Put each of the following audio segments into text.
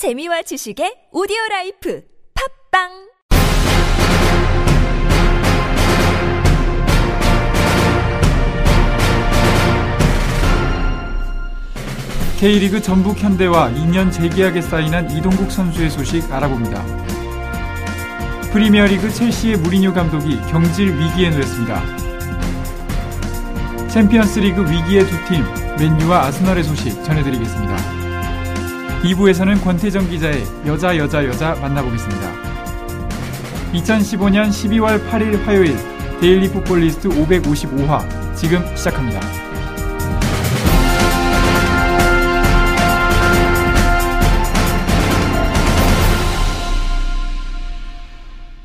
재미와 지식의 오디오 라이프 팟빵 K리그 전북 현대와 2년 재계약에 사인한 이동국 선수의 소식 알아봅니다. 프리미어리그 첼시의 무리뉴 감독이 경질 위기에 놓였습니다. 챔피언스리그 위기의 두 팀, 맨유와 아스널의 소식 전해드리겠습니다. 2부에서는 권태정 기자의 여자 여자 여자 만나보겠습니다. 2015년 12월 8일 화요일 데일리 풋볼리스트 555화 지금 시작합니다.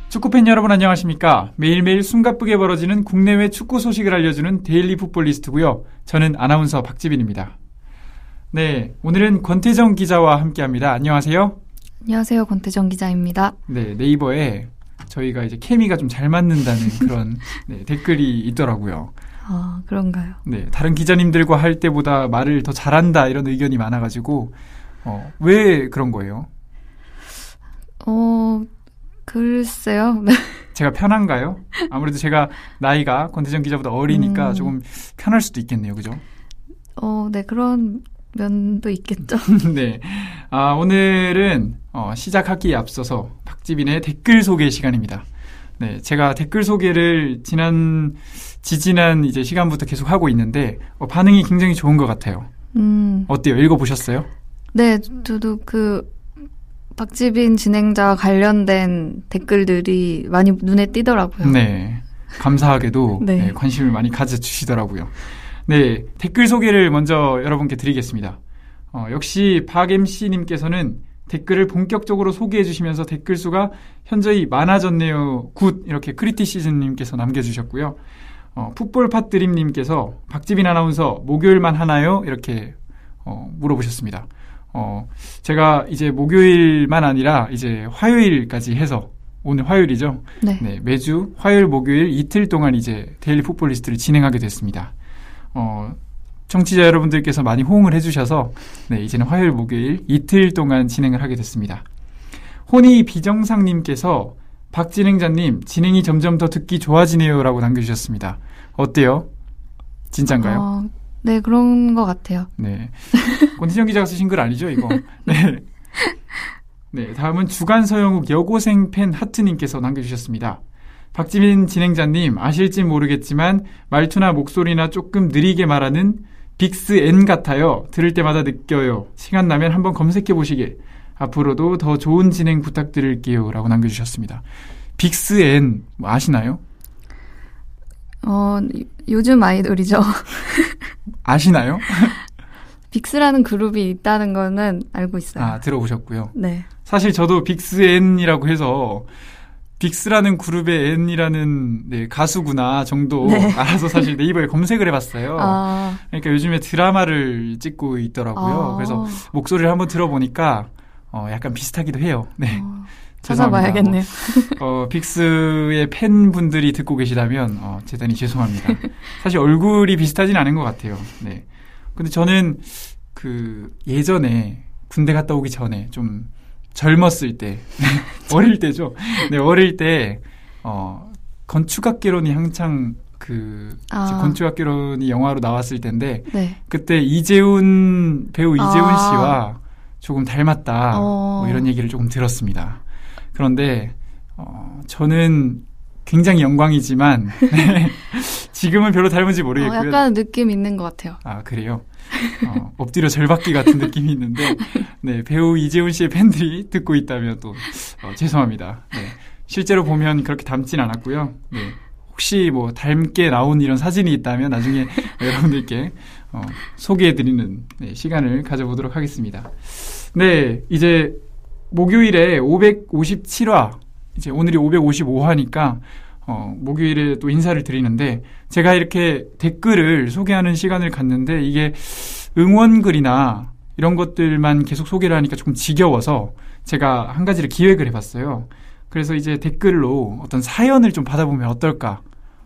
축구팬 여러분 안녕하십니까? 매일매일 숨가쁘게 벌어지는 국내외 축구 소식을 알려주는 데일리 풋볼리스트고요. 저는 아나운서 박지빈입니다. 네, 오늘은 권태정 기자와 함께합니다. 안녕하세요. 안녕하세요. 권태정 기자입니다. 네, 네이버에 저희가 이제 케미가 좀 잘 맞는다는 그런 네, 댓글이 있더라고요. 아, 그런가요? 네, 다른 기자님들과 할 때보다 말을 더 잘한다 이런 의견이 많아가지고 어, 왜 그런 거예요? 어, 글쎄요. 제가 편한가요? 아무래도 제가 나이가 권태정 기자보다 어리니까 음. 조금 편할 수도 있겠네요, 그죠? 어, 네, 그런 면도 있겠죠. 네. 아, 오늘은 어, 시작하기에 앞서서 박지빈의 댓글 소개 시간입니다. 네, 제가 댓글 소개를 지난 지지난 이제 시간부터 계속 하고 있는데 어, 반응이 굉장히 좋은 것 같아요. 음, 어때요? 읽어보셨어요? 네, 저도 그, 박지빈 진행자와 관련된 댓글들이 많이 눈에 띄더라고요. 네. 감사하게도 네. 네, 관심을 많이 가져주시더라고요. 네, 댓글 소개를 먼저 여러분께 드리겠습니다. 어, 역시 박 MC님께서는 댓글을 본격적으로 소개해 주시면서 댓글 수가 현저히 많아졌네요. good 이렇게 크리티시즌님께서 남겨주셨고요. 어, 풋볼 팟드림님께서 박지빈 아나운서 목요일만 하나요? 이렇게 어, 물어보셨습니다. 어, 제가 이제 목요일만 아니라 이제 화요일까지 해서 오늘 화요일이죠. 네. 네, 매주 화요일, 목요일 이틀 동안 이제 데일리 풋볼리스트를 진행하게 됐습니다. 어, 청취자 여러분들께서 많이 호응을 해주셔서 네, 이제는 화요일, 목요일 이틀 동안 진행을 하게 됐습니다. 혼이 비정상님께서 박 진행자님 진행이 점점 더 듣기 좋아지네요라고 남겨주셨습니다. 어때요? 진짠가요? 어, 네, 그런 것 같아요. 네. 권태정 기자가 쓰신 글 아니죠, 이거? 네. 네, 다음은 주간 서영욱 여고생 팬 하트님께서 남겨주셨습니다. 박지민 진행자님, 아실지 모르겠지만, 말투나 목소리나 조금 느리게 말하는 빅스 N 같아요. 들을 때마다 느껴요. 시간 나면 한번 검색해 보시길. 앞으로도 더 좋은 진행 부탁드릴게요. 라고 남겨주셨습니다. 빅스 N, 뭐 아시나요? 어, 요즘 아이돌이죠. 아시나요? 빅스라는 그룹이 있다는 거는 알고 있어요. 아, 들어보셨고요. 네. 사실 저도 빅스 N이라고 해서 빅스라는 그룹의 N이라는 네, 가수구나 정도 네. 알아서 사실 네이버에 검색을 해봤어요. 아, 그러니까 요즘에 드라마를 찍고 있더라고요. 아. 그래서 목소리를 한번 들어보니까 어, 약간 비슷하기도 해요. 네. 어. 찾아봐야겠네요. 어, 빅스의 팬분들이 듣고 계시다면 어, 대단히 죄송합니다. 사실 얼굴이 비슷하진 않은 것 같아요. 네. 근데 저는 그 예전에 군대 갔다 오기 전에 좀 젊었을 때 어릴 때죠. 네, 어릴 때 어, 건축학개론이 한창 그 아. 건축학개론이 영화로 나왔을 텐데 네. 그때 이재훈 배우 이재훈 아. 씨와 조금 닮았다 어. 뭐 이런 얘기를 조금 들었습니다. 그런데 어, 저는 굉장히 영광이지만 지금은 별로 닮은지 어, 모르겠고요. 약간 느낌 있는 것 같아요. 아 그래요? 어, 엎드려 절받기 같은 느낌이 있는데 네 배우 이재훈 씨의 팬들이 듣고 있다면 또 어, 죄송합니다. 네, 실제로 보면 그렇게 닮진 않았고요. 네, 혹시 뭐 닮게 나온 이런 사진이 있다면 나중에 여러분들께 어, 소개해드리는 네, 시간을 가져보도록 하겠습니다. 네, 이제 목요일에 557화 이제 오늘이 555화니까 어, 목요일에 또 인사를 드리는데 제가 이렇게 댓글을 소개하는 시간을 갖는데 이게 응원글이나 이런 것들만 계속 소개를 하니까 조금 지겨워서 제가 한 가지를 기획을 해봤어요. 그래서 이제 댓글로 어떤 사연을 좀 받아보면 어떨까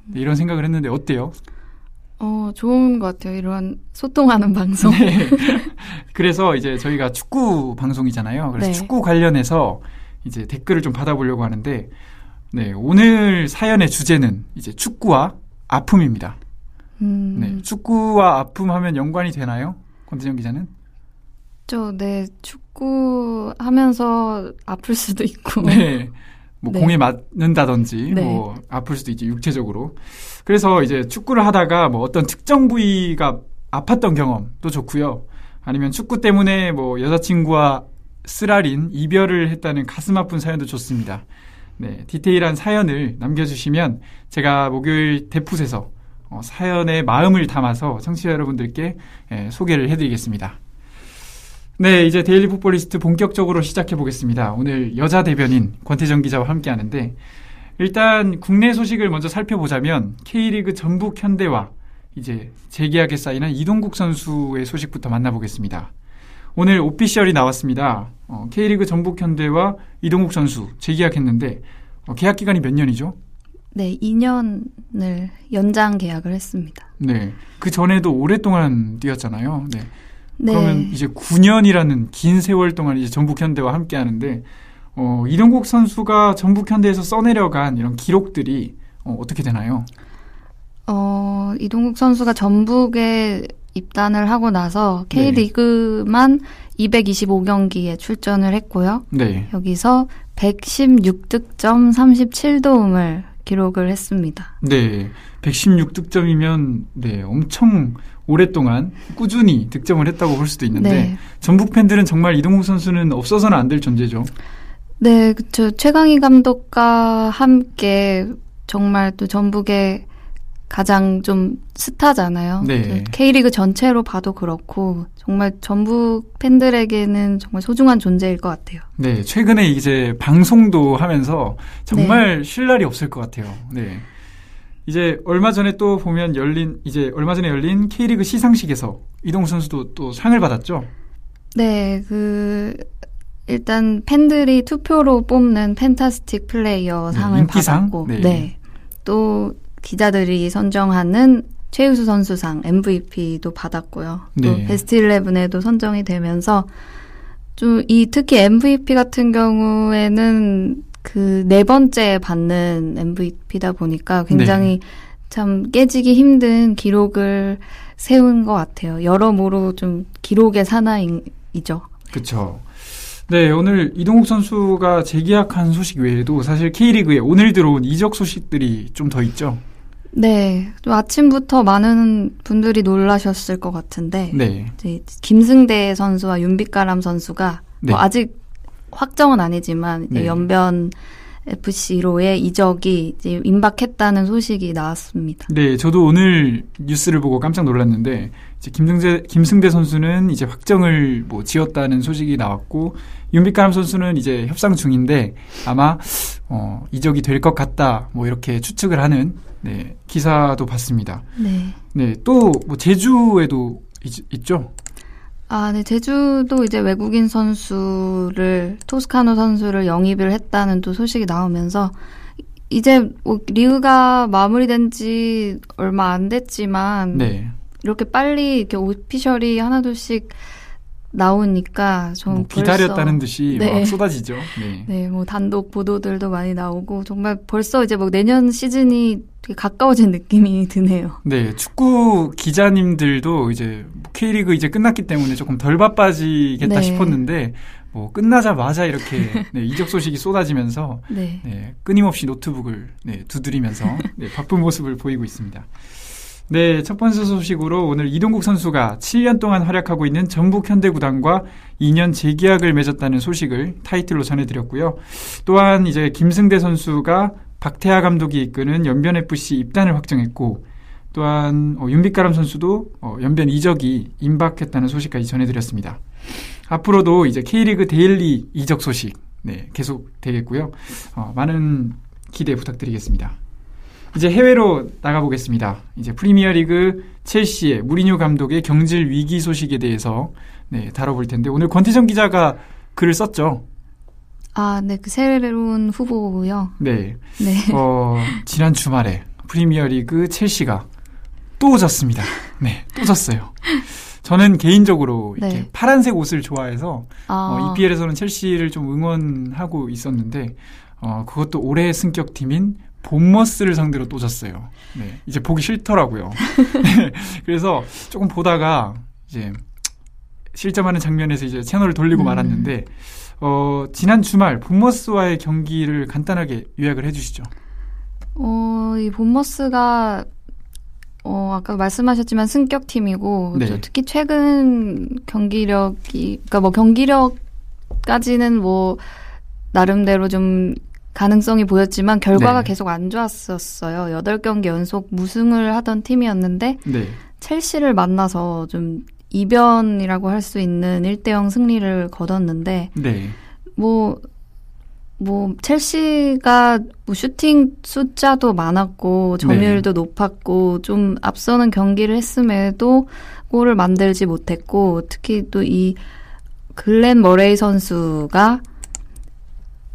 네, 이런 생각을 했는데 어때요? 어, 좋은 것 같아요. 이런 소통하는 방송. 네. 그래서 이제 저희가 축구 방송이잖아요. 그래서 네. 축구 관련해서 이제 댓글을 좀 받아보려고 하는데, 네, 오늘 사연의 주제는 이제 축구와 아픔입니다. 음, 네, 축구와 아픔 하면 연관이 되나요? 권태정 기자는? 저, 네, 축구 하면서 아플 수도 있고. 네. 뭐 네. 공에 맞는다든지 네. 뭐 아플 수도 있죠 육체적으로 그래서 이제 축구를 하다가 뭐 어떤 특정 부위가 아팠던 경험도 좋고요 아니면 축구 때문에 뭐 여자친구와 쓰라린 이별을 했다는 가슴 아픈 사연도 좋습니다 네 디테일한 사연을 남겨주시면 제가 목요일 대풋에서 어, 사연의 마음을 담아서 청취자 여러분들께 예, 소개를 해드리겠습니다. 네, 이제 데일리 풋볼리스트 본격적으로 시작해 보겠습니다. 오늘 여자 대변인 권태정 기자와 함께 하는데 일단 국내 소식을 먼저 살펴보자면 K리그 전북 현대와 이제 재계약에 사인한 이동국 선수의 소식부터 만나보겠습니다. 오늘 오피셜이 나왔습니다. 어, K리그 전북 현대와 이동국 선수 재계약했는데 어, 계약 기간이 몇 년이죠? 네, 2년을 연장 계약을 했습니다. 네, 그 전에도 오랫동안 뛰었잖아요. 네. 네. 그러면 이제 9년이라는 긴 세월 동안 이제 전북 현대와 함께 하는데 어, 이동국 선수가 전북 현대에서 써내려간 이런 기록들이 어, 어떻게 되나요? 어, 이동국 선수가 전북에 입단을 하고 나서 네. K리그만 225경기에 출전을 했고요. 네. 여기서 116득점 37도움을 기록을 했습니다. 네. 116득점이면 네, 엄청 오랫동안 꾸준히 득점을 했다고 볼 수도 있는데 네. 전북 팬들은 정말 이동국 선수는 없어서는 안 될 존재죠. 네, 그쵸. 최강희 감독과 함께 정말 또 전북의 가장 좀 스타잖아요. 네. K리그 전체로 봐도 그렇고 정말 전북 팬들에게는 정말 소중한 존재일 것 같아요. 네, 최근에 이제 방송도 하면서 정말 쉴 날이 없을 것 같아요. 네. 이제 얼마 전에 또 보면 열린 이제 얼마 전에 열린 K리그 시상식에서 이동우 선수도 또 상을 받았죠. 네, 그 일단 팬들이 투표로 뽑는 팬타스틱 플레이어 네, 상을 인기상? 받았고, 네. 네. 또 기자들이 선정하는 최우수 선수상 MVP도 받았고요. 또 네. 베스트 11에도 선정이 되면서 좀 이 특히 MVP 같은 경우에는 그 네 번째 받는 MVP다 보니까 굉장히 네. 참 깨지기 힘든 기록을 세운 것 같아요. 여러모로 좀 기록의 사나이죠. 그렇죠. 네, 오늘 이동욱 선수가 재계약한 소식 외에도 사실 K리그에 오늘 들어온 이적 소식들이 좀 더 있죠. 네, 좀 아침부터 많은 분들이 놀라셨을 것 같은데 네. 이제 김승대 선수와 윤빛가람 선수가 네. 뭐 아직 확정은 아니지만 네. 연변 FC로의 이적이 이제 임박했다는 소식이 나왔습니다. 네, 저도 오늘 뉴스를 보고 깜짝 놀랐는데 이제 김승재 김승대 선수는 이제 확정을 뭐 지었다는 소식이 나왔고 윤빛가람 선수는 이제 협상 중인데 아마 어, 이적이 될 것 같다 뭐 이렇게 추측을 하는 네, 기사도 봤습니다. 네. 네, 또뭐 제주에도 있, 있죠. 아, 네. 제주도 이제 외국인 선수를, 토스카노 선수를 영입을 했다는 또 소식이 나오면서, 이제 뭐 리그가 마무리된 지 얼마 안 됐지만, 네, 이렇게 빨리 이렇게 오피셜이 하나둘씩 나오니까 좀 뭐 기다렸다는 듯이 네. 막 쏟아지죠. 네. 네, 뭐 단독 보도들도 많이 나오고 정말 벌써 이제 뭐 내년 시즌이 되게 가까워진 느낌이 드네요. 네, 축구 기자님들도 이제 뭐 K리그 이제 끝났기 때문에 조금 덜 바빠지겠다 네. 싶었는데 뭐 끝나자마자 이렇게 네, 이적 소식이 쏟아지면서 네. 네, 끊임없이 노트북을 네, 두드리면서 네, 바쁜 모습을 보이고 있습니다. 네, 첫 번째 소식으로 오늘 이동국 선수가 7년 동안 활약하고 있는 전북 현대구단과 2년 재계약을 맺었다는 소식을 타이틀로 전해드렸고요. 또한 이제 김승대 선수가 박태하 감독이 이끄는 연변 FC 입단을 확정했고, 또한 어, 윤빛가람 선수도 어, 연변 이적이 임박했다는 소식까지 전해드렸습니다. 앞으로도 이제 K리그 데일리 이적 소식 네, 계속 되겠고요. 어, 많은 기대 부탁드리겠습니다. 이제 해외로 나가보겠습니다. 이제 프리미어 리그 첼시의 무리뉴 감독의 경질 위기 소식에 대해서 네, 다뤄볼 텐데 오늘 권태정 기자가 글을 썼죠. 아, 네, 그 새로운 후보고요. 네, 네. 어, 지난 주말에 프리미어 리그 첼시가 또 졌습니다. 네, 또 졌어요. 저는 개인적으로 이렇게 네. 파란색 옷을 좋아해서 아, 어, EPL에서는 첼시를 좀 응원하고 있었는데 어, 그것도 올해의 승격팀인 본머스를 상대로 또 졌어요. 네, 이제 보기 싫더라고요. 네, 그래서 조금 보다가 이제 실점하는 장면에서 이제 채널을 돌리고 음. 말았는데 어, 지난 주말 본머스와의 경기를 간단하게 요약을 해주시죠. 어, 이 본머스가 어, 아까 말씀하셨지만 승격팀이고 네. 또 특히 최근 경기력이 그러니까 뭐 경기력까지는 뭐 나름대로 좀 가능성이 보였지만 결과가 네. 계속 안 좋았었어요. 8경기 연속 무승을 하던 팀이었는데 네, 첼시를 만나서 좀 이변이라고 할 수 있는 1대0 승리를 거뒀는데 네, 뭐, 뭐, 첼시가 뭐 슈팅 숫자도 많았고, 점유율도 높았고, 좀 앞서는 경기를 했음에도 골을 만들지 못했고, 특히 또 이 글렌 머레이 선수가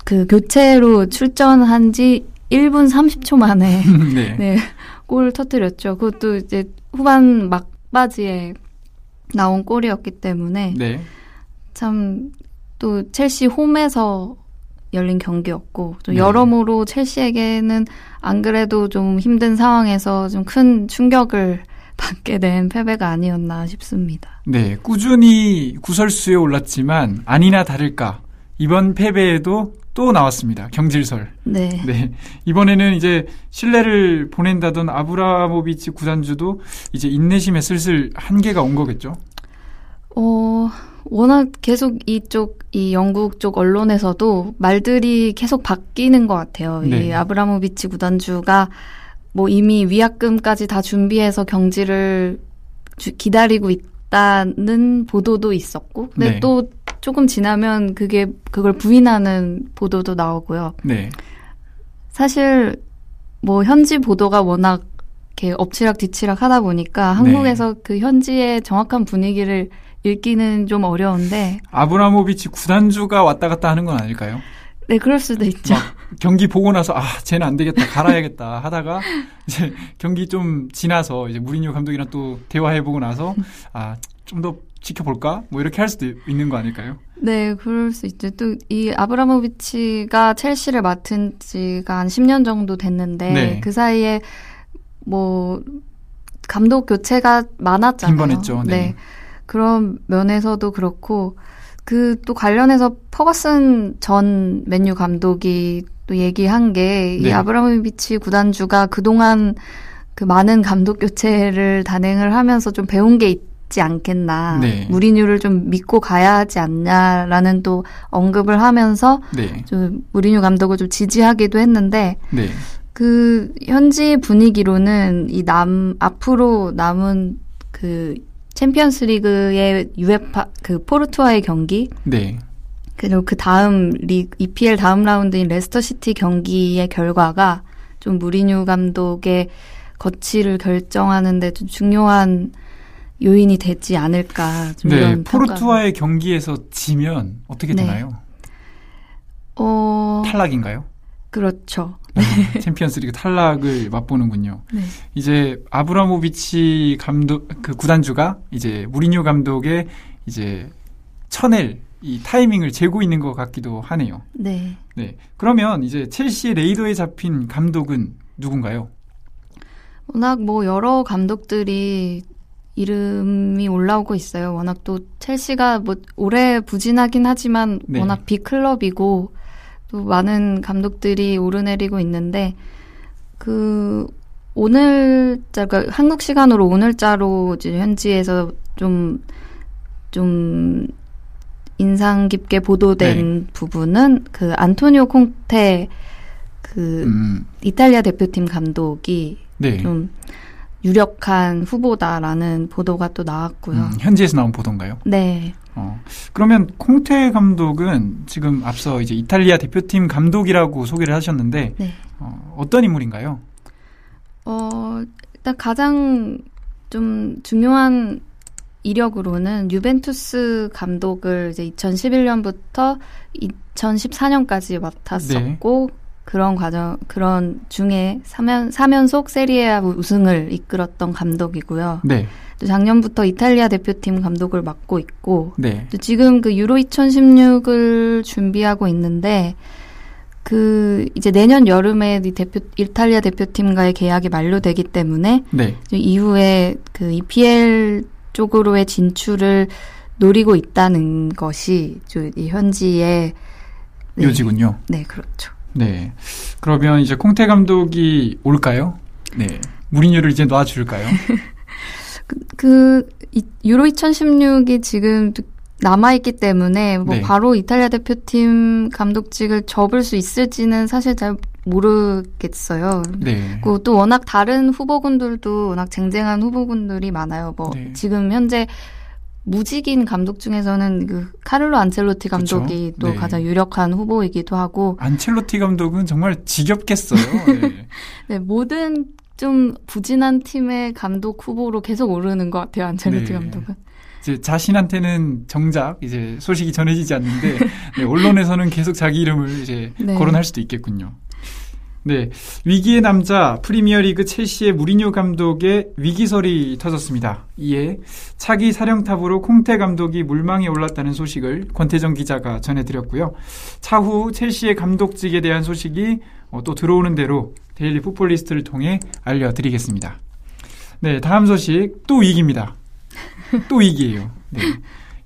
그 교체로 출전한 지 1분 30초 만에 네, 네, 골을 터뜨렸죠. 그것도 이제 후반 막바지에 나온 골이었기 때문에 네, 참또 첼시 홈에서 열린 경기였고 좀 네. 여러모로 첼시에게는 안 그래도 좀 힘든 상황에서 좀 큰 충격을 받게 된 패배가 아니었나 싶습니다. 네, 꾸준히 구설수에 올랐지만 아니나 다를까 이번 패배에도 또 나왔습니다. 경질설. 네. 네. 이번에는 이제 신뢰를 보낸다던 아브라모비치 구단주도 이제 인내심에 슬슬 한계가 온 거겠죠? 어, 워낙 계속 이쪽, 이 영국 쪽 언론에서도 말들이 계속 바뀌는 것 같아요. 네. 이 아브라모비치 구단주가 뭐 이미 위약금까지 다 준비해서 경지를 주- 기다리고 있다는 보도도 있었고, 근데 네. 또 조금 지나면 그게, 그걸 부인하는 보도도 나오고요. 네. 사실 뭐 현지 보도가 워낙 이렇게 엎치락 뒤치락 하다 보니까 네. 한국에서 그 현지의 정확한 분위기를 읽기는 좀 어려운데, 아브라모비치 구단주가 왔다 갔다 하는 건 아닐까요? 네, 그럴 수도 있죠. 막 경기 보고 나서 아, 쟤는 안 되겠다. 갈아야겠다 하다가 이제 경기 좀 지나서 이제 무리뉴 감독이랑 또 대화해 보고 나서 아, 좀 더 지켜볼까? 뭐 이렇게 할 수도 있는 거 아닐까요? 네, 그럴 수 있죠. 또 이 아브라모비치가 첼시를 맡은 지가 한 10년 정도 됐는데 네. 그 사이에 뭐 감독 교체가 많았잖아요. 빈번했죠. 네. 그런 면에서도 그렇고 그 또 관련해서 퍼거슨 전 맨유 감독이 또 얘기한 게이 네. 아브라모비치 구단주가 그동안 그 많은 감독 교체를 단행을 하면서 좀 배운 게 있 지 않겠나. 네. 무리뉴를 좀 믿고 가야 하지 않냐라는 또 언급을 하면서 네. 좀 무리뉴 감독을 좀 지지하기도 했는데 네. 그 현지 분위기로는 이 남 앞으로 남은 그 챔피언스 리그의 UEFA 그 포르투와의 경기 네. 그리고 그 다음 리 EPL 다음 라운드인 레스터 시티 경기의 결과가 좀 무리뉴 감독의 거취를 결정하는데 좀 중요한 요인이 되지 않을까 좀 네. 이런 포르투와의 경기에서 지면 어떻게 네. 되나요? 어 탈락인가요? 그렇죠. 네, 챔피언스리그 탈락을 맛보는군요. 네. 이제 아브라모비치 감독 그 구단주가 이제 무리뉴 감독의 이제 쳐낼 이 타이밍을 재고 있는 것 같기도 하네요. 네. 네. 그러면 이제 첼시의 레이더에 잡힌 감독은 누군가요? 워낙 뭐 여러 감독들이 이름이 올라오고 있어요. 워낙 또 첼시가 뭐 올해 부진하긴 하지만 네. 워낙 빅클럽이고 또 많은 감독들이 오르내리고 있는데 그 오늘자 그러니까 한국 시간으로 오늘자로 이제 현지에서 좀좀 인상 깊게 보도된 부분은 그 안토니오 콩테 그 음, 이탈리아 대표팀 감독이 네. 좀 유력한 후보다라는 보도가 또 나왔고요. 음, 현지에서 나온 보도인가요? 네. 어, 그러면 콩테 감독은 지금 앞서 이제 이탈리아 대표팀 감독이라고 소개를 하셨는데 네. 어, 어떤 인물인가요? 어, 일단 가장 좀 중요한 이력으로는 유벤투스 감독을 이제 2011년부터 2014년까지 맡았었고 그런 과정 그런 중에 3연 3연속 세리에 우승을 이끌었던 감독이고요. 네. 또 작년부터 이탈리아 대표팀 감독을 맡고 있고 네. 또 지금 그 유로 2016을 준비하고 있는데 그 이제 내년 여름에 이 대표 이탈리아 대표팀과의 계약이 만료되기 때문에 네. 이후에 그 EPL 쪽으로의 진출을 노리고 있다는 것이 저이 현지의 네, 요지군요. 네, 그렇죠. 네. 그러면 이제 콩테 감독이 올까요? 네. 무리뉴를 이제 놔줄까요? 그, 그 이, 유로 2016이 지금 남아있기 때문에 뭐 네. 바로 이탈리아 대표팀 감독직을 접을 수 있을지는 사실 잘 모르겠어요. 네. 그리고 또 워낙 다른 후보군들도 워낙 쟁쟁한 후보군들이 많아요. 뭐 네. 지금 현재 무직인 감독 중에서는 그 카를로 안첼로티 감독이 그쵸? 또 네. 가장 유력한 후보이기도 하고 안첼로티 감독은 정말 지겹겠어요. 네. 네, 모든 좀 부진한 팀의 감독 후보로 계속 오르는 것 같아요. 안첼로티 네. 감독은. 이제 자신한테는 정작 이제 소식이 전해지지 않는데 네, 언론에서는 계속 자기 이름을 이제 네. 거론할 수도 있겠군요. 네, 위기의 남자 프리미어리그 첼시의 무리뉴 감독의 위기설이 터졌습니다. 이에 차기 사령탑으로 콩테 감독이 물망에 올랐다는 소식을 권태정 기자가 전해드렸고요. 차후 첼시의 감독직에 대한 소식이 어, 또 들어오는 대로 데일리 풋볼리스트를 통해 알려드리겠습니다. 네, 다음 소식 또 위기입니다. 또 위기예요. 네.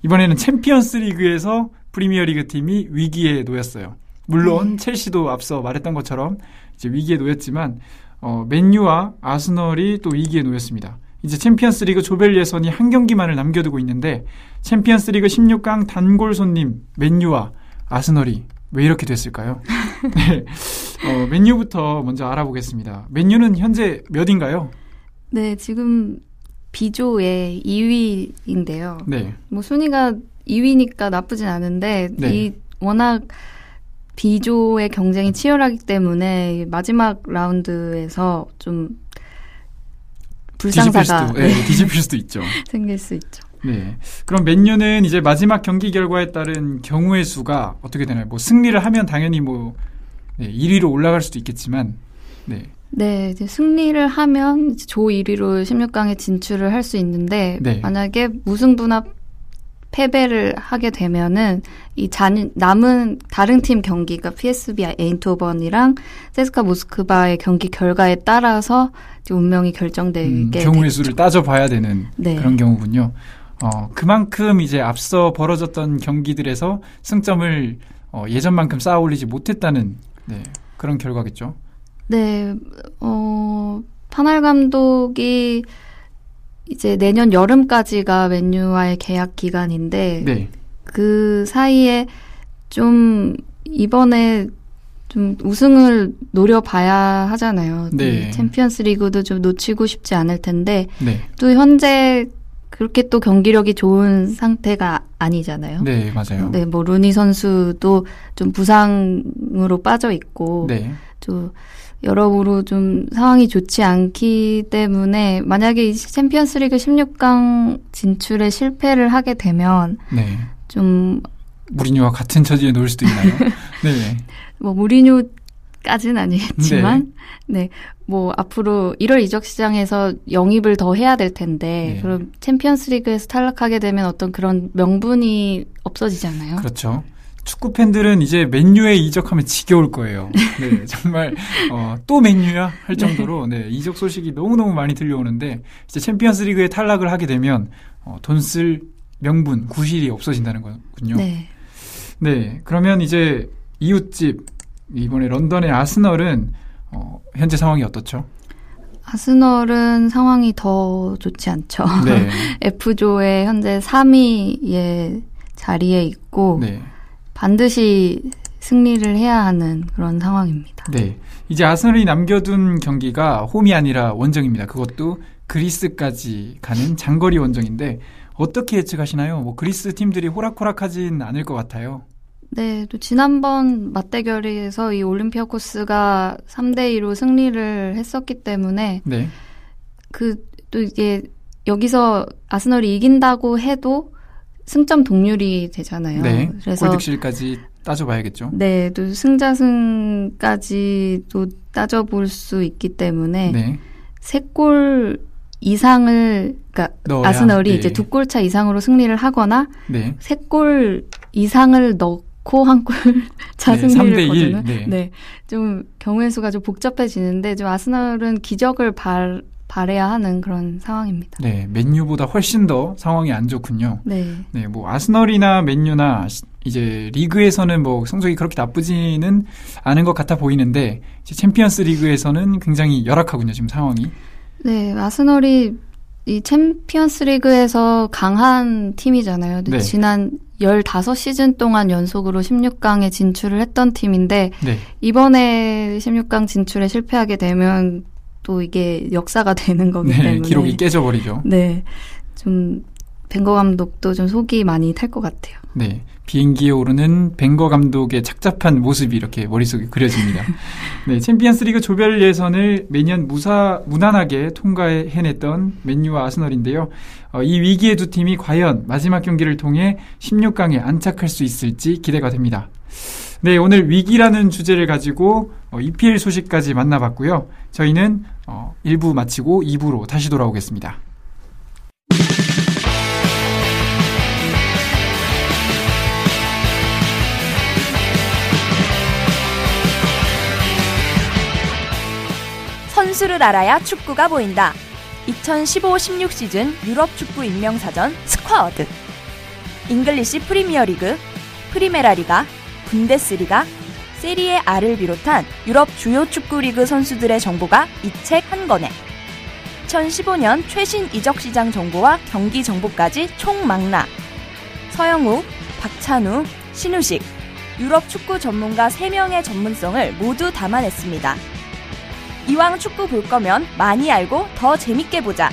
이번에는 챔피언스 리그에서 프리미어리그 팀이 위기에 놓였어요. 물론 첼시도 앞서 말했던 것처럼 이제 위기에 놓였지만 어, 맨유와 아스널이 또 위기에 놓였습니다. 이제 챔피언스 리그 조별 예선이 한 경기만을 남겨두고 있는데 챔피언스 리그 16강 단골 손님 맨유와 아스널이 왜 이렇게 됐을까요? 네. 어, 맨유부터 먼저 알아보겠습니다. 맨유는 현재 몇 위인가요? 네, 지금 B조의 2위인데요. 네. 뭐 순위가 2위니까 나쁘진 않은데 네. 이 워낙 B조의 경쟁이 치열하기 때문에 마지막 라운드에서 좀 불상사가 수도, 네, 뒤집힐 수도 있죠. 생길 수 있죠. 네. 그럼 맨유는 이제 마지막 경기 결과에 따른 경우의 수가 어떻게 되나요? 뭐 승리를 하면 당연히 뭐 네, 1위로 올라갈 수도 있겠지만 네. 네, 이제 승리를 하면 이제 조 1위로 16강에 진출을 할 수 있는데 네. 만약에 무승부나 패배를 하게 되면은 이 잔, 남은 다른 팀 경기가 PSV 에인토번이랑 세스카 모스크바의 경기 결과에 따라서 운명이 음, 결정되게 경우의 되죠. 수를 따져봐야 되는 네. 그런 경우군요. 어, 그만큼 이제 앞서 벌어졌던 경기들에서 승점을 어, 예전만큼 쌓아 올리지 못했다는 네, 그런 결과겠죠. 네, 어, 파날 감독이 이제 내년 여름까지가 맨유와의 계약 기간인데 네. 그 사이에 좀 이번에 좀 우승을 노려봐야 하잖아요. 네. 이 챔피언스 리그도 좀 놓치고 싶지 않을 텐데 네. 또 현재 그렇게 또 경기력이 좋은 상태가 아니잖아요. 네, 맞아요. 네, 뭐 루니 선수도 좀 부상으로 빠져 있고 네. 또 여러모로 좀 상황이 좋지 않기 때문에 만약에 이 챔피언스리그 16강 진출에 실패를 하게 되면 네. 좀뭐 무리뉴와 같은 처지에 놓을 수도 있나요? 네. 무리뉴까지는 아니겠지만 네. 뭐 앞으로 1월 이적 시장에서 영입을 더 해야 될 텐데 네. 그럼 챔피언스리그에서 탈락하게 되면 어떤 그런 명분이 없어지잖아요. 그렇죠. 축구 팬들은 이제 맨유에 이적하면 지겨울 거예요. 네, 정말 어, 또 맨유야 할 정도로 네, 이적 소식이 너무 너무 많이 들려오는데 이제 챔피언스리그에 탈락을 하게 되면 어, 돈쓸 명분, 구실이 없어진다는 거군요. 네. 네. 그러면 이제 이웃집 이번에 런던의 아스널은 어, 현재 상황이 어떻죠? 아스널은 상황이 더 좋지 않죠. 네, F조의 현재 3위의 자리에 있고 네, 반드시 승리를 해야 하는 그런 상황입니다. 네. 이제 아스널이 남겨둔 경기가 홈이 아니라 원정입니다. 그것도 그리스까지 가는 장거리 원정인데 어떻게 예측하시나요? 뭐 그리스 팀들이 호락호락하진 않을 것 같아요. 네, 또 지난번 맞대결에서 이 올림피아코스가 3대 2로 승리를 했었기 때문에 네, 그 또 이게 여기서 아스널이 이긴다고 해도 승점 동률이 되잖아요. 네. 그래서 골득실까지 따져봐야겠죠. 네, 또 승자승까지도 따져볼 수 있기 때문에 네. 세골 이상을 그러니까 넣어야, 아스널이 네. 이제 두 골 차 이상으로 승리를 하거나 네. 세골 이상을 넣고 한 골 차 네, 승리를 3대 1, 거두는 네. 네. 좀 경우의 수가 좀 복잡해지는데 좀 아스널은 기적을 발 바래야 하는 그런 상황입니다. 네, 맨유보다 훨씬 더 상황이 안 좋군요. 네. 네, 뭐 아스널이나 맨유나 시- 이제 리그에서는 뭐 성적이 그렇게 나쁘지는 않은 것 같아 보이는데 이제 챔피언스 리그에서는 굉장히 열악하군요, 지금 상황이. 네, 아스널이 이 챔피언스 리그에서 강한 팀이잖아요. 근데 네. 지난 15시즌 동안 연속으로 16강에 진출을 했던 팀인데 네. 이번에 16강 진출에 실패하게 되면 또 이게 역사가 되는 거기 네, 때문에 기록이 깨져버리죠. 네. 좀 벵거 감독도 좀 속이 많이 탈 것 같아요. 네. 비행기에 오르는 벵거 감독의 착잡한 모습이 이렇게 머릿속에 그려집니다. 네, 챔피언스 리그 조별 예선을 매년 무사, 무난하게 통과해냈던 맨유와 아스널인데요. 어, 이 위기의 두 팀이 과연 마지막 경기를 통해 16강에 안착할 수 있을지 기대가 됩니다. 네, 오늘 위기라는 주제를 가지고 어, EPL 소식까지 만나봤고요. 저희는 어, 1부 마치고 2부로 다시 돌아오겠습니다. 선수를 알아야 축구가 보인다. 2015-16 시즌 유럽 축구 인명사전 스쿼드. 잉글리시 프리미어리그, 프리메라리가, 분데스리가, 세리에 A를 비롯한 유럽 주요 축구 리그 선수들의 정보가 이 책 한 권에 2015년 최신 이적 시장 정보와 경기 정보까지 총망라. 서영우, 박찬우, 신우식, 유럽 축구 전문가 3명의 전문성을 모두 담아냈습니다. 이왕 축구 볼 거면 많이 알고 더 재밌게 보자.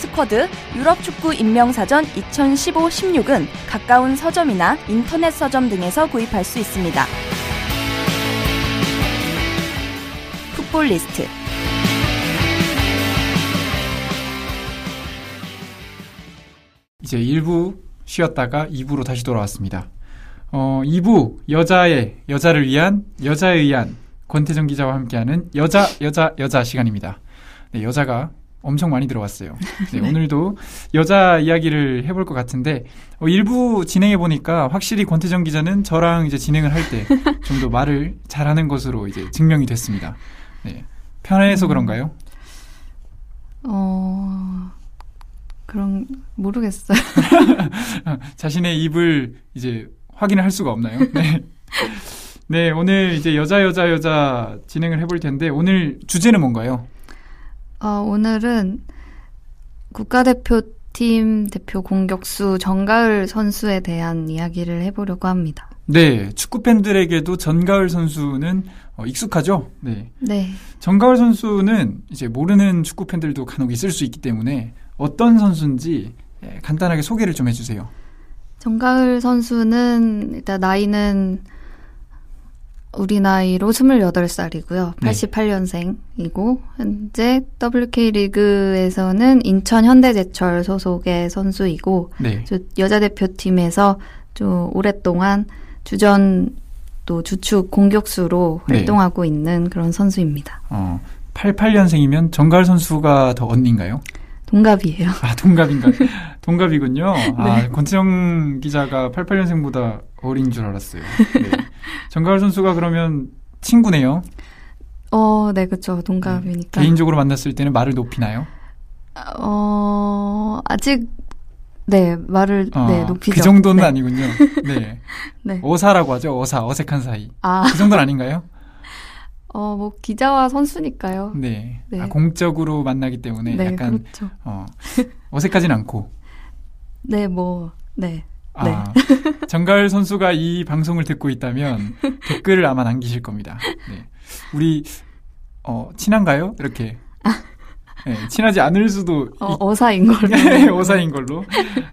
스쿼드 유럽 축구 인명사전 2015-16은 가까운 서점이나 인터넷 서점 등에서 구입할 수 있습니다. 풋볼 리스트 이제 1부 쉬었다가 2부로 다시 돌아왔습니다. 어, 2부 여자의 여자를 위한 여자에 의한 권태정 기자와 함께하는 여자 여자 여자 시간입니다. 네, 여자가 엄청 많이 들어왔어요. 네, 오늘도 여자 이야기를 해볼 것 같은데 어, 일부 진행해 보니까 확실히 권태정 기자는 저랑 이제 진행을 할 때 좀 더 말을 잘하는 것으로 이제 증명이 됐습니다. 네, 편해서 그런가요? 어, 그런, 모르겠어요. 자신의 입을 이제 확인을 할 수가 없나요? 네. 네, 오늘 이제 여자, 여자, 여자 진행을 해볼 텐데, 오늘 주제는 뭔가요? 어, 오늘은 국가대표팀 대표 공격수 정가을 선수에 대한 이야기를 해보려고 합니다. 네, 축구 팬들에게도 전가을 선수는 어, 익숙하죠? 네. 네. 전가을 선수는 이제 모르는 축구 팬들도 간혹 있을 수 있기 때문에 어떤 선수인지 예, 간단하게 소개를 좀 해주세요. 정가을 선수는 일단 나이는 우리 나이로 28살이고요. 네. 88년생이고 현재 WK 리그에서는 인천 현대제철 소속의 선수이고 네. 저 여자 대표팀에서 좀 오랫동안 주전 또 주축 공격수로 네. 활동하고 있는 그런 선수입니다. 어, 88년생이면 전가을 선수가 더 언니인가요? 동갑이에요. 아, 동갑인가? 동갑이군요. 네. 아, 권태영 기자가 88년생보다 어린 줄 알았어요. 네. 정가을 선수가 그러면 친구네요. 어, 네, 그쵸. 동갑이니까. 개인적으로 만났을 때는 말을 높이나요? 어, 아직, 네, 말을, 어, 네, 높이죠. 그 정도는 네. 아니군요. 네. 네. 어사라고 하죠. 어사, 어색한 사이. 아, 그 정도는 아닌가요? 어, 뭐, 기자와 선수니까요. 네. 네. 아, 공적으로 만나기 때문에 네, 약간 그렇죠. 어, 어색하진 않고. 네, 뭐, 네. 아, 정가을 선수가 이 방송을 듣고 있다면 댓글을 아마 남기실 겁니다. 네. 우리 어, 친한가요? 이렇게. 네, 친하지 않을 수도 어, 어사인 걸로. 네, 오사인 걸로.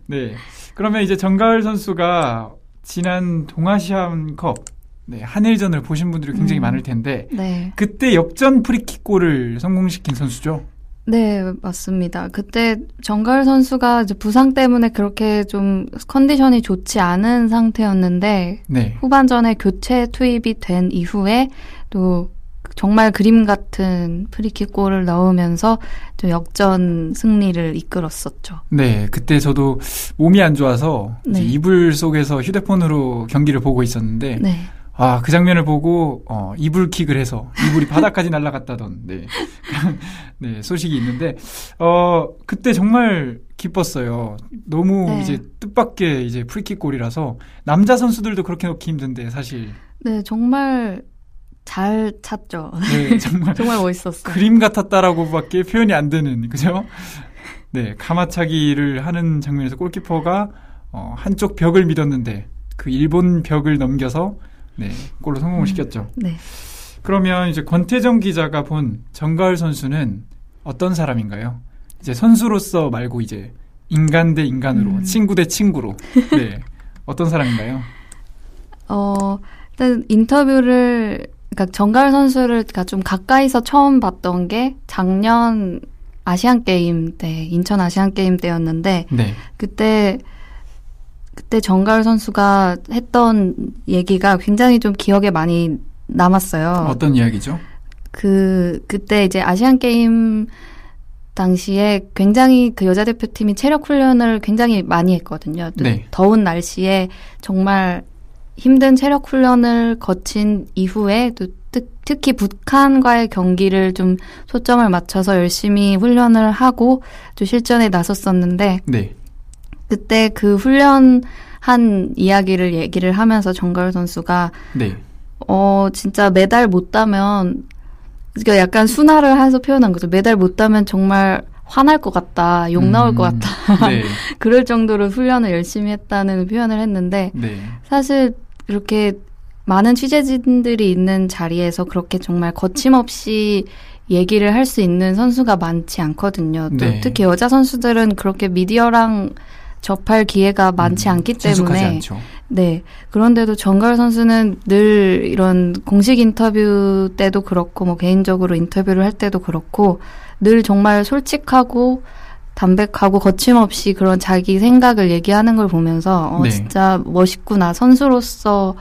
네. 그러면 이제 정가을 선수가 지난 동아시안컵 네, 한일전을 보신 분들이 굉장히 음. 많을 텐데 네. 그때 역전 프리킥 골을 성공시킨 선수죠. 네, 맞습니다. 그때 정가을 선수가 이제 부상 때문에 그렇게 좀 컨디션이 좋지 않은 상태였는데 네. 후반전에 교체 투입이 된 이후에 또 정말 그림 같은 프리킥 골을 넣으면서 좀 역전 승리를 이끌었었죠. 네, 그때 저도 몸이 안 좋아서 네. 이불 속에서 휴대폰으로 경기를 보고 있었는데 네. 아, 그 장면을 보고 어, 이불킥을 해서 이불이 바닥까지 날아갔다던 네. 네, 소식이 있는데 어, 그때 정말 기뻤어요. 너무 네. 이제 뜻밖의 이제 프리킥 골이라서 남자 선수들도 그렇게 넣기 힘든데 사실 네, 정말 잘 찼죠. 네, 정말 정말 멋있었어요. 그림 같았다라고밖에 표현이 안 되는 그죠? 네, 가마차기를 하는 장면에서 골키퍼가 어, 한쪽 벽을 믿었는데 그 일본 벽을 넘겨서 네, 골로 성공을 시켰죠. 네. 그러면 이제 권태정 기자가 본 정가을 선수는 어떤 사람인가요? 이제 선수로서 말고 이제 인간 대 인간으로, 음. 친구 대 친구로. 네. 어떤 사람인가요? 어, 일단 인터뷰를, 그러니까 정가을 선수를 그러니까 좀 가까이서 처음 봤던 게 작년 아시안 게임 때, 인천 아시안 게임 때였는데, 네. 그때, 그때 정가을 선수가 했던 얘기가 굉장히 좀 기억에 많이 남았어요. 어떤 이야기죠? 그, 그때 이제 아시안 게임 당시에 굉장히 그 여자 대표팀이 체력 훈련을 굉장히 많이 했거든요. 또 네. 더운 날씨에 정말 힘든 체력 훈련을 거친 이후에 또 특, 특히 북한과의 경기를 좀 초점을 맞춰서 열심히 훈련을 하고 또 실전에 나섰었는데 네. 그때 그 훈련한 이야기를 얘기를 하면서 정가을 선수가 네. 어, 진짜 메달 못 따면, 그러니까 약간 순화를 해서 표현한 거죠. 메달 못 따면 정말 화날 것 같다, 욕 나올 것 음, 같다. 네. 그럴 정도로 훈련을 열심히 했다는 표현을 했는데, 네. 사실 이렇게 많은 취재진들이 있는 자리에서 그렇게 정말 거침없이 얘기를 할 수 있는 선수가 많지 않거든요. 또 네. 특히 여자 선수들은 그렇게 미디어랑 접할 기회가 많지 음, 않기 때문에 않죠. 네. 그런데도 정가을 선수는 늘 이런 공식 인터뷰 때도 그렇고, 뭐 개인적으로 인터뷰를 할 때도 그렇고, 늘 정말 솔직하고, 담백하고, 거침없이 그런 자기 생각을 얘기하는 걸 보면서, 어, 네. 진짜 멋있구나. 선수로서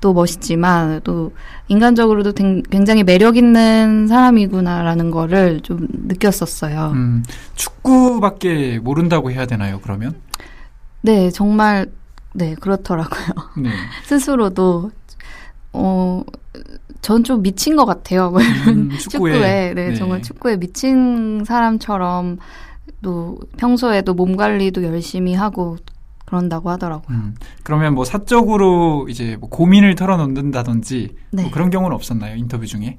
또 멋있지만, 또 인간적으로도 댕- 굉장히 매력 있는 사람이구나라는 거를 좀 느꼈었어요. 음, 축구밖에 모른다고 해야 되나요, 그러면? 네, 정말, 네, 그렇더라고요. 네. 스스로도 어, 전 좀 미친 것 같아요. 뭐 음, 축구에, 네, 정말 축구에 미친 사람처럼 또 평소에도 몸 관리도 열심히 하고 그런다고 하더라고요. 음, 그러면 뭐 사적으로 이제 뭐 고민을 털어놓는다든지 네. 뭐 그런 경우는 없었나요 인터뷰 중에?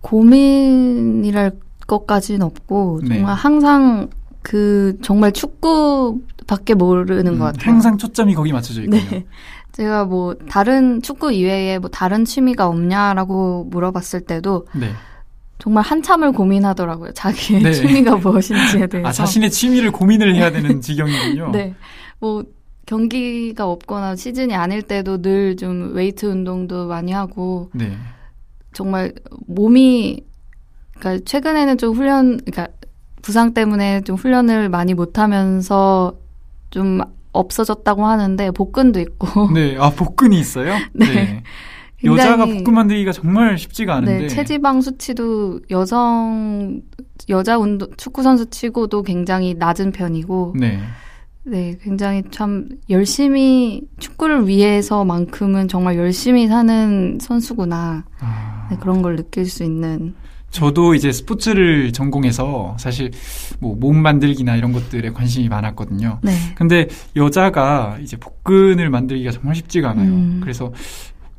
고민이랄 것까지는 없고 네. 정말 항상 그 정말 축구밖에 모르는 것 음, 같아요. 항상 초점이 거기 맞춰져 있군요. 네. 제가 뭐 다른 축구 이외에 뭐 다른 취미가 없냐라고 물어봤을 때도 네. 정말 한참을 고민하더라고요. 자기의 네. 취미가 무엇인지에 대해서. 아 자신의 취미를 고민을 해야 되는 지경이군요. 네. 뭐 경기가 없거나 시즌이 아닐 때도 늘 좀 웨이트 운동도 많이 하고 네. 정말 몸이 그러니까 최근에는 좀 훈련 그러니까 부상 때문에 좀 훈련을 많이 못 하면서 좀 없어졌다고 하는데 복근도 있고 네. 아 복근이 있어요? 네. 여자가 굉장히- 복근 만들기가 정말 쉽지가 않은데. 네, 체지방 수치도 여성 여자 운동 축구 선수 치고도 굉장히 낮은 편이고 네. 네, 굉장히 참 열심히 축구를 위해서만큼은 정말 열심히 사는 선수구나. 아, 네, 그런 걸 느낄 수 있는. 저도 이제 스포츠를 전공해서 사실 뭐 몸 만들기나 이런 것들에 관심이 많았거든요. 네. 근데 여자가 이제 복근을 만들기가 정말 쉽지가 않아요. 음. 그래서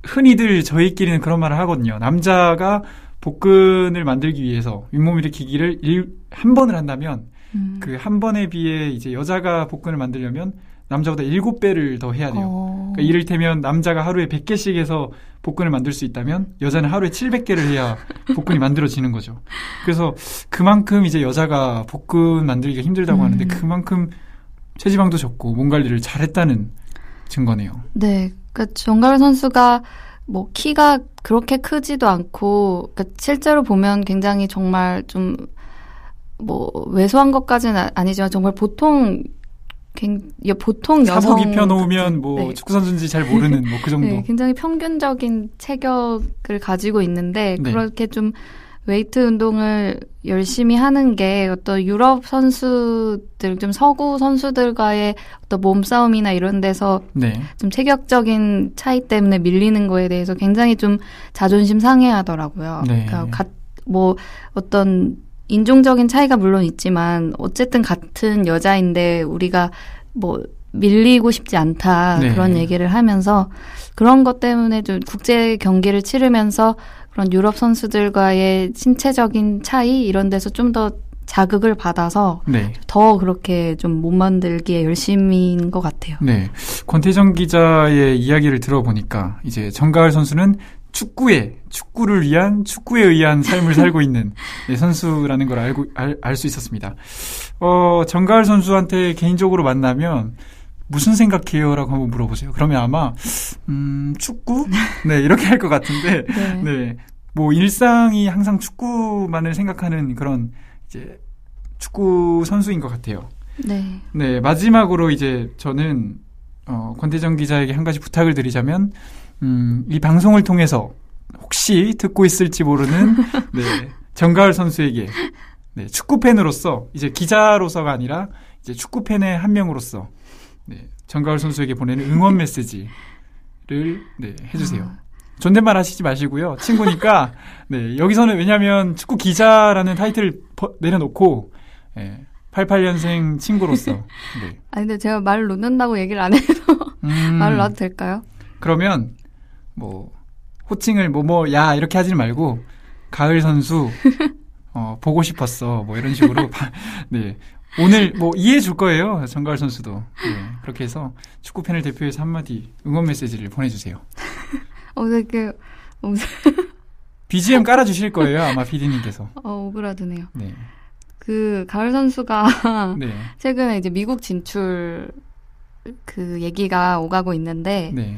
흔히들 저희끼리는 그런 말을 하거든요. 남자가 복근을 만들기 위해서 윗몸 일으키기를 일, 한 번을 한다면 음. 그한 번에 비해 이제 여자가 복근을 만들려면 남자보다 일곱 배를 더 해야 돼요. 어, 그러니까 이를테면 남자가 하루에 100개씩 해서 복근을 만들 수 있다면 여자는 하루에 700개를 해야 복근이 만들어지는 거죠. 그래서 그만큼 이제 여자가 복근 만들기가 힘들다고 음. 하는데 그만큼 체지방도 적고 몸 관리를 잘했다는 증거네요. 네. 그러니까 정가을 선수가 뭐 키가 그렇게 크지도 않고 그러니까 실제로 보면 굉장히 정말 좀 뭐 왜소한 것까지는 아니지만 정말 보통 보통 여성 사복 입혀 놓으면 뭐 네. 축구 선수인지 잘 모르는 뭐 그 정도. 네, 굉장히 평균적인 체격을 가지고 있는데 네. 그렇게 좀 웨이트 운동을 열심히 하는 게 어떤 유럽 선수들 좀 서구 선수들과의 어떤 몸싸움이나 이런 데서 네. 좀 체격적인 차이 때문에 밀리는 거에 대해서 굉장히 좀 자존심 상해하더라고요. 네. 그러니까 가, 뭐 어떤 인종적인 차이가 물론 있지만 어쨌든 같은 여자인데 우리가 뭐 밀리고 싶지 않다 네. 그런 얘기를 하면서 그런 것 때문에 좀 국제 경기를 치르면서 그런 유럽 선수들과의 신체적인 차이 이런 데서 좀 더 자극을 받아서 네. 더 그렇게 좀 못 만들기에 열심인 것 같아요. 네. 권태정 기자의 이야기를 들어보니까 이제 정가을 선수는 축구에 축구를 위한 축구에 의한 삶을 살고 있는 네, 선수라는 걸 알고 알 수 있었습니다. 어, 정가을 선수한테 개인적으로 만나면 무슨 생각해요라고 한번 물어보세요. 그러면 아마 음, 축구? 네, 이렇게 할 것 같은데 네. 네. 뭐 일상이 항상 축구만을 생각하는 그런 이제 축구 선수인 것 같아요. 네. 네, 마지막으로 이제 저는 어, 권대정 기자에게 한 가지 부탁을 드리자면 음, 이 방송을 통해서 혹시 듣고 있을지 모르는 네, 정가을 선수에게 네, 축구 팬으로서 이제 기자로서가 아니라 이제 축구 팬의 한 명으로서 네, 정가을 선수에게 보내는 응원 메시지를 네, 해주세요. 아. 존댓말 하시지 마시고요. 친구니까 네, 여기서는 왜냐하면 축구 기자라는 타이틀을 버, 내려놓고 네, 88년생 친구로서. 네. 아 근데 제가 말을 놓는다고 얘기를 안 해서 음, 말을 놔도 될까요? 그러면 뭐 호칭을 뭐뭐야 이렇게 하지 말고 가을 선수 어 보고 싶었어 뭐 이런 식으로 네 오늘 뭐 이해해 줄 거예요 정가을 선수도 네, 그렇게 해서 축구 팬을 대표해서 한마디 응원 메시지를 보내주세요. 어 되게 어, BGM 깔아주실 거예요 아마 피디님께서. 어 오그라드네요. 네. 그 가을 선수가 네. 최근에 이제 미국 진출 그 얘기가 오가고 있는데 네.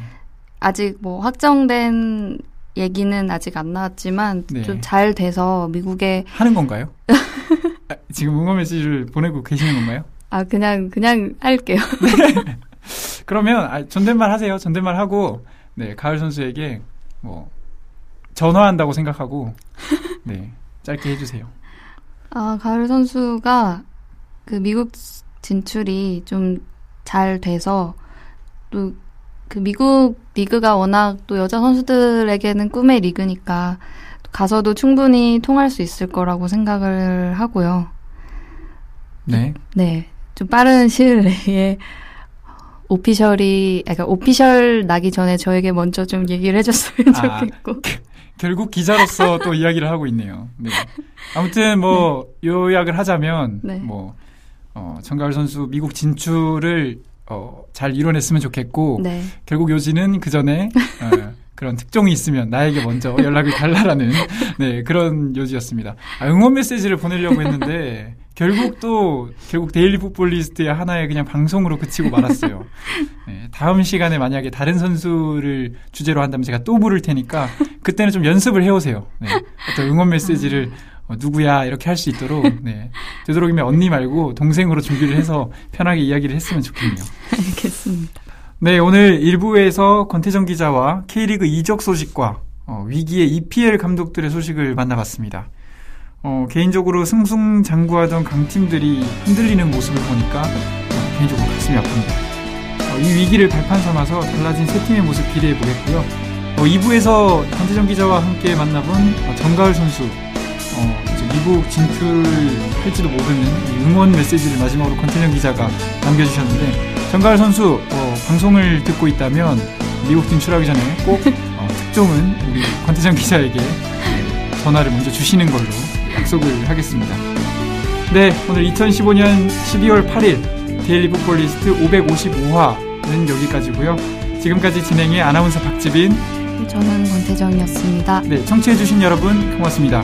아직 뭐 확정된 얘기는 아직 안 나왔지만 네. 좀잘 돼서 미국에 하는 건가요? 아, 지금 응원 메시지를 보내고 계시는 건가요? 아 그냥 그냥 할게요. 네. 그러면 아, 존댓말 하세요. 존댓말 하고 네 가을 선수에게 뭐 전화한다고 생각하고 네 짧게 해주세요. 아 가을 선수가 그 미국 진출이 좀 잘 돼서 또 그 미국 리그가 워낙 또 여자 선수들에게는 꿈의 리그니까 가서도 충분히 통할 수 있을 거라고 생각을 하고요. 네. 네. 좀 빠른 시일 내에 오피셜이, 그러니까 오피셜 나기 전에 저에게 먼저 좀 얘기를 해줬으면 아, 좋겠고. 결국 기자로서 또 이야기를 하고 있네요. 네. 아무튼 뭐 네. 요약을 하자면 네. 뭐 어, 정가을 선수 미국 진출을 어, 잘 이뤄냈으면 좋겠고 네. 결국 요지는 그 전에 어, 그런 특종이 있으면 나에게 먼저 연락을 달라라는 네 그런 요지였습니다. 아, 응원 메시지를 보내려고 했는데 결국 또 결국 데일리 풋볼리스트의 하나의 그냥 방송으로 그치고 말았어요. 네, 다음 시간에 만약에 다른 선수를 주제로 한다면 제가 또 부를 테니까 그때는 좀 연습을 해오세요. 네, 어떤 응원 메시지를 어, 누구야 이렇게 할 수 있도록 네. 되도록이면 언니 말고 동생으로 준비를 해서 편하게 이야기를 했으면 좋겠네요. 알겠습니다. 네, 오늘 1부에서 권태정 기자와 K리그 이적 소식과 어, 위기의 EPL 감독들의 소식을 만나봤습니다. 어, 개인적으로 승승장구하던 강팀들이 흔들리는 모습을 보니까 어, 개인적으로 가슴이 아픕니다. 어, 이 위기를 발판 삼아서 달라진 세 팀의 모습 기대해 보겠고요. 2부에서 어, 권태정 기자와 함께 만나본 어, 정가을 선수 어, 미국 진출할지도 모르는 응원 메시지를 마지막으로 권태정 기자가 남겨주셨는데 정가을 선수 어, 방송을 듣고 있다면 미국 진출하기 전에 꼭 어, 특종은 우리 권태정 기자에게 전화를 먼저 주시는 걸로 약속을 하겠습니다. 네, 오늘 2015년 12월 8일 데일리 북볼리스트 555화는 여기까지고요. 지금까지 진행의 아나운서 박지빈 저는 권태정이었습니다. 네, 청취해주신 여러분 고맙습니다.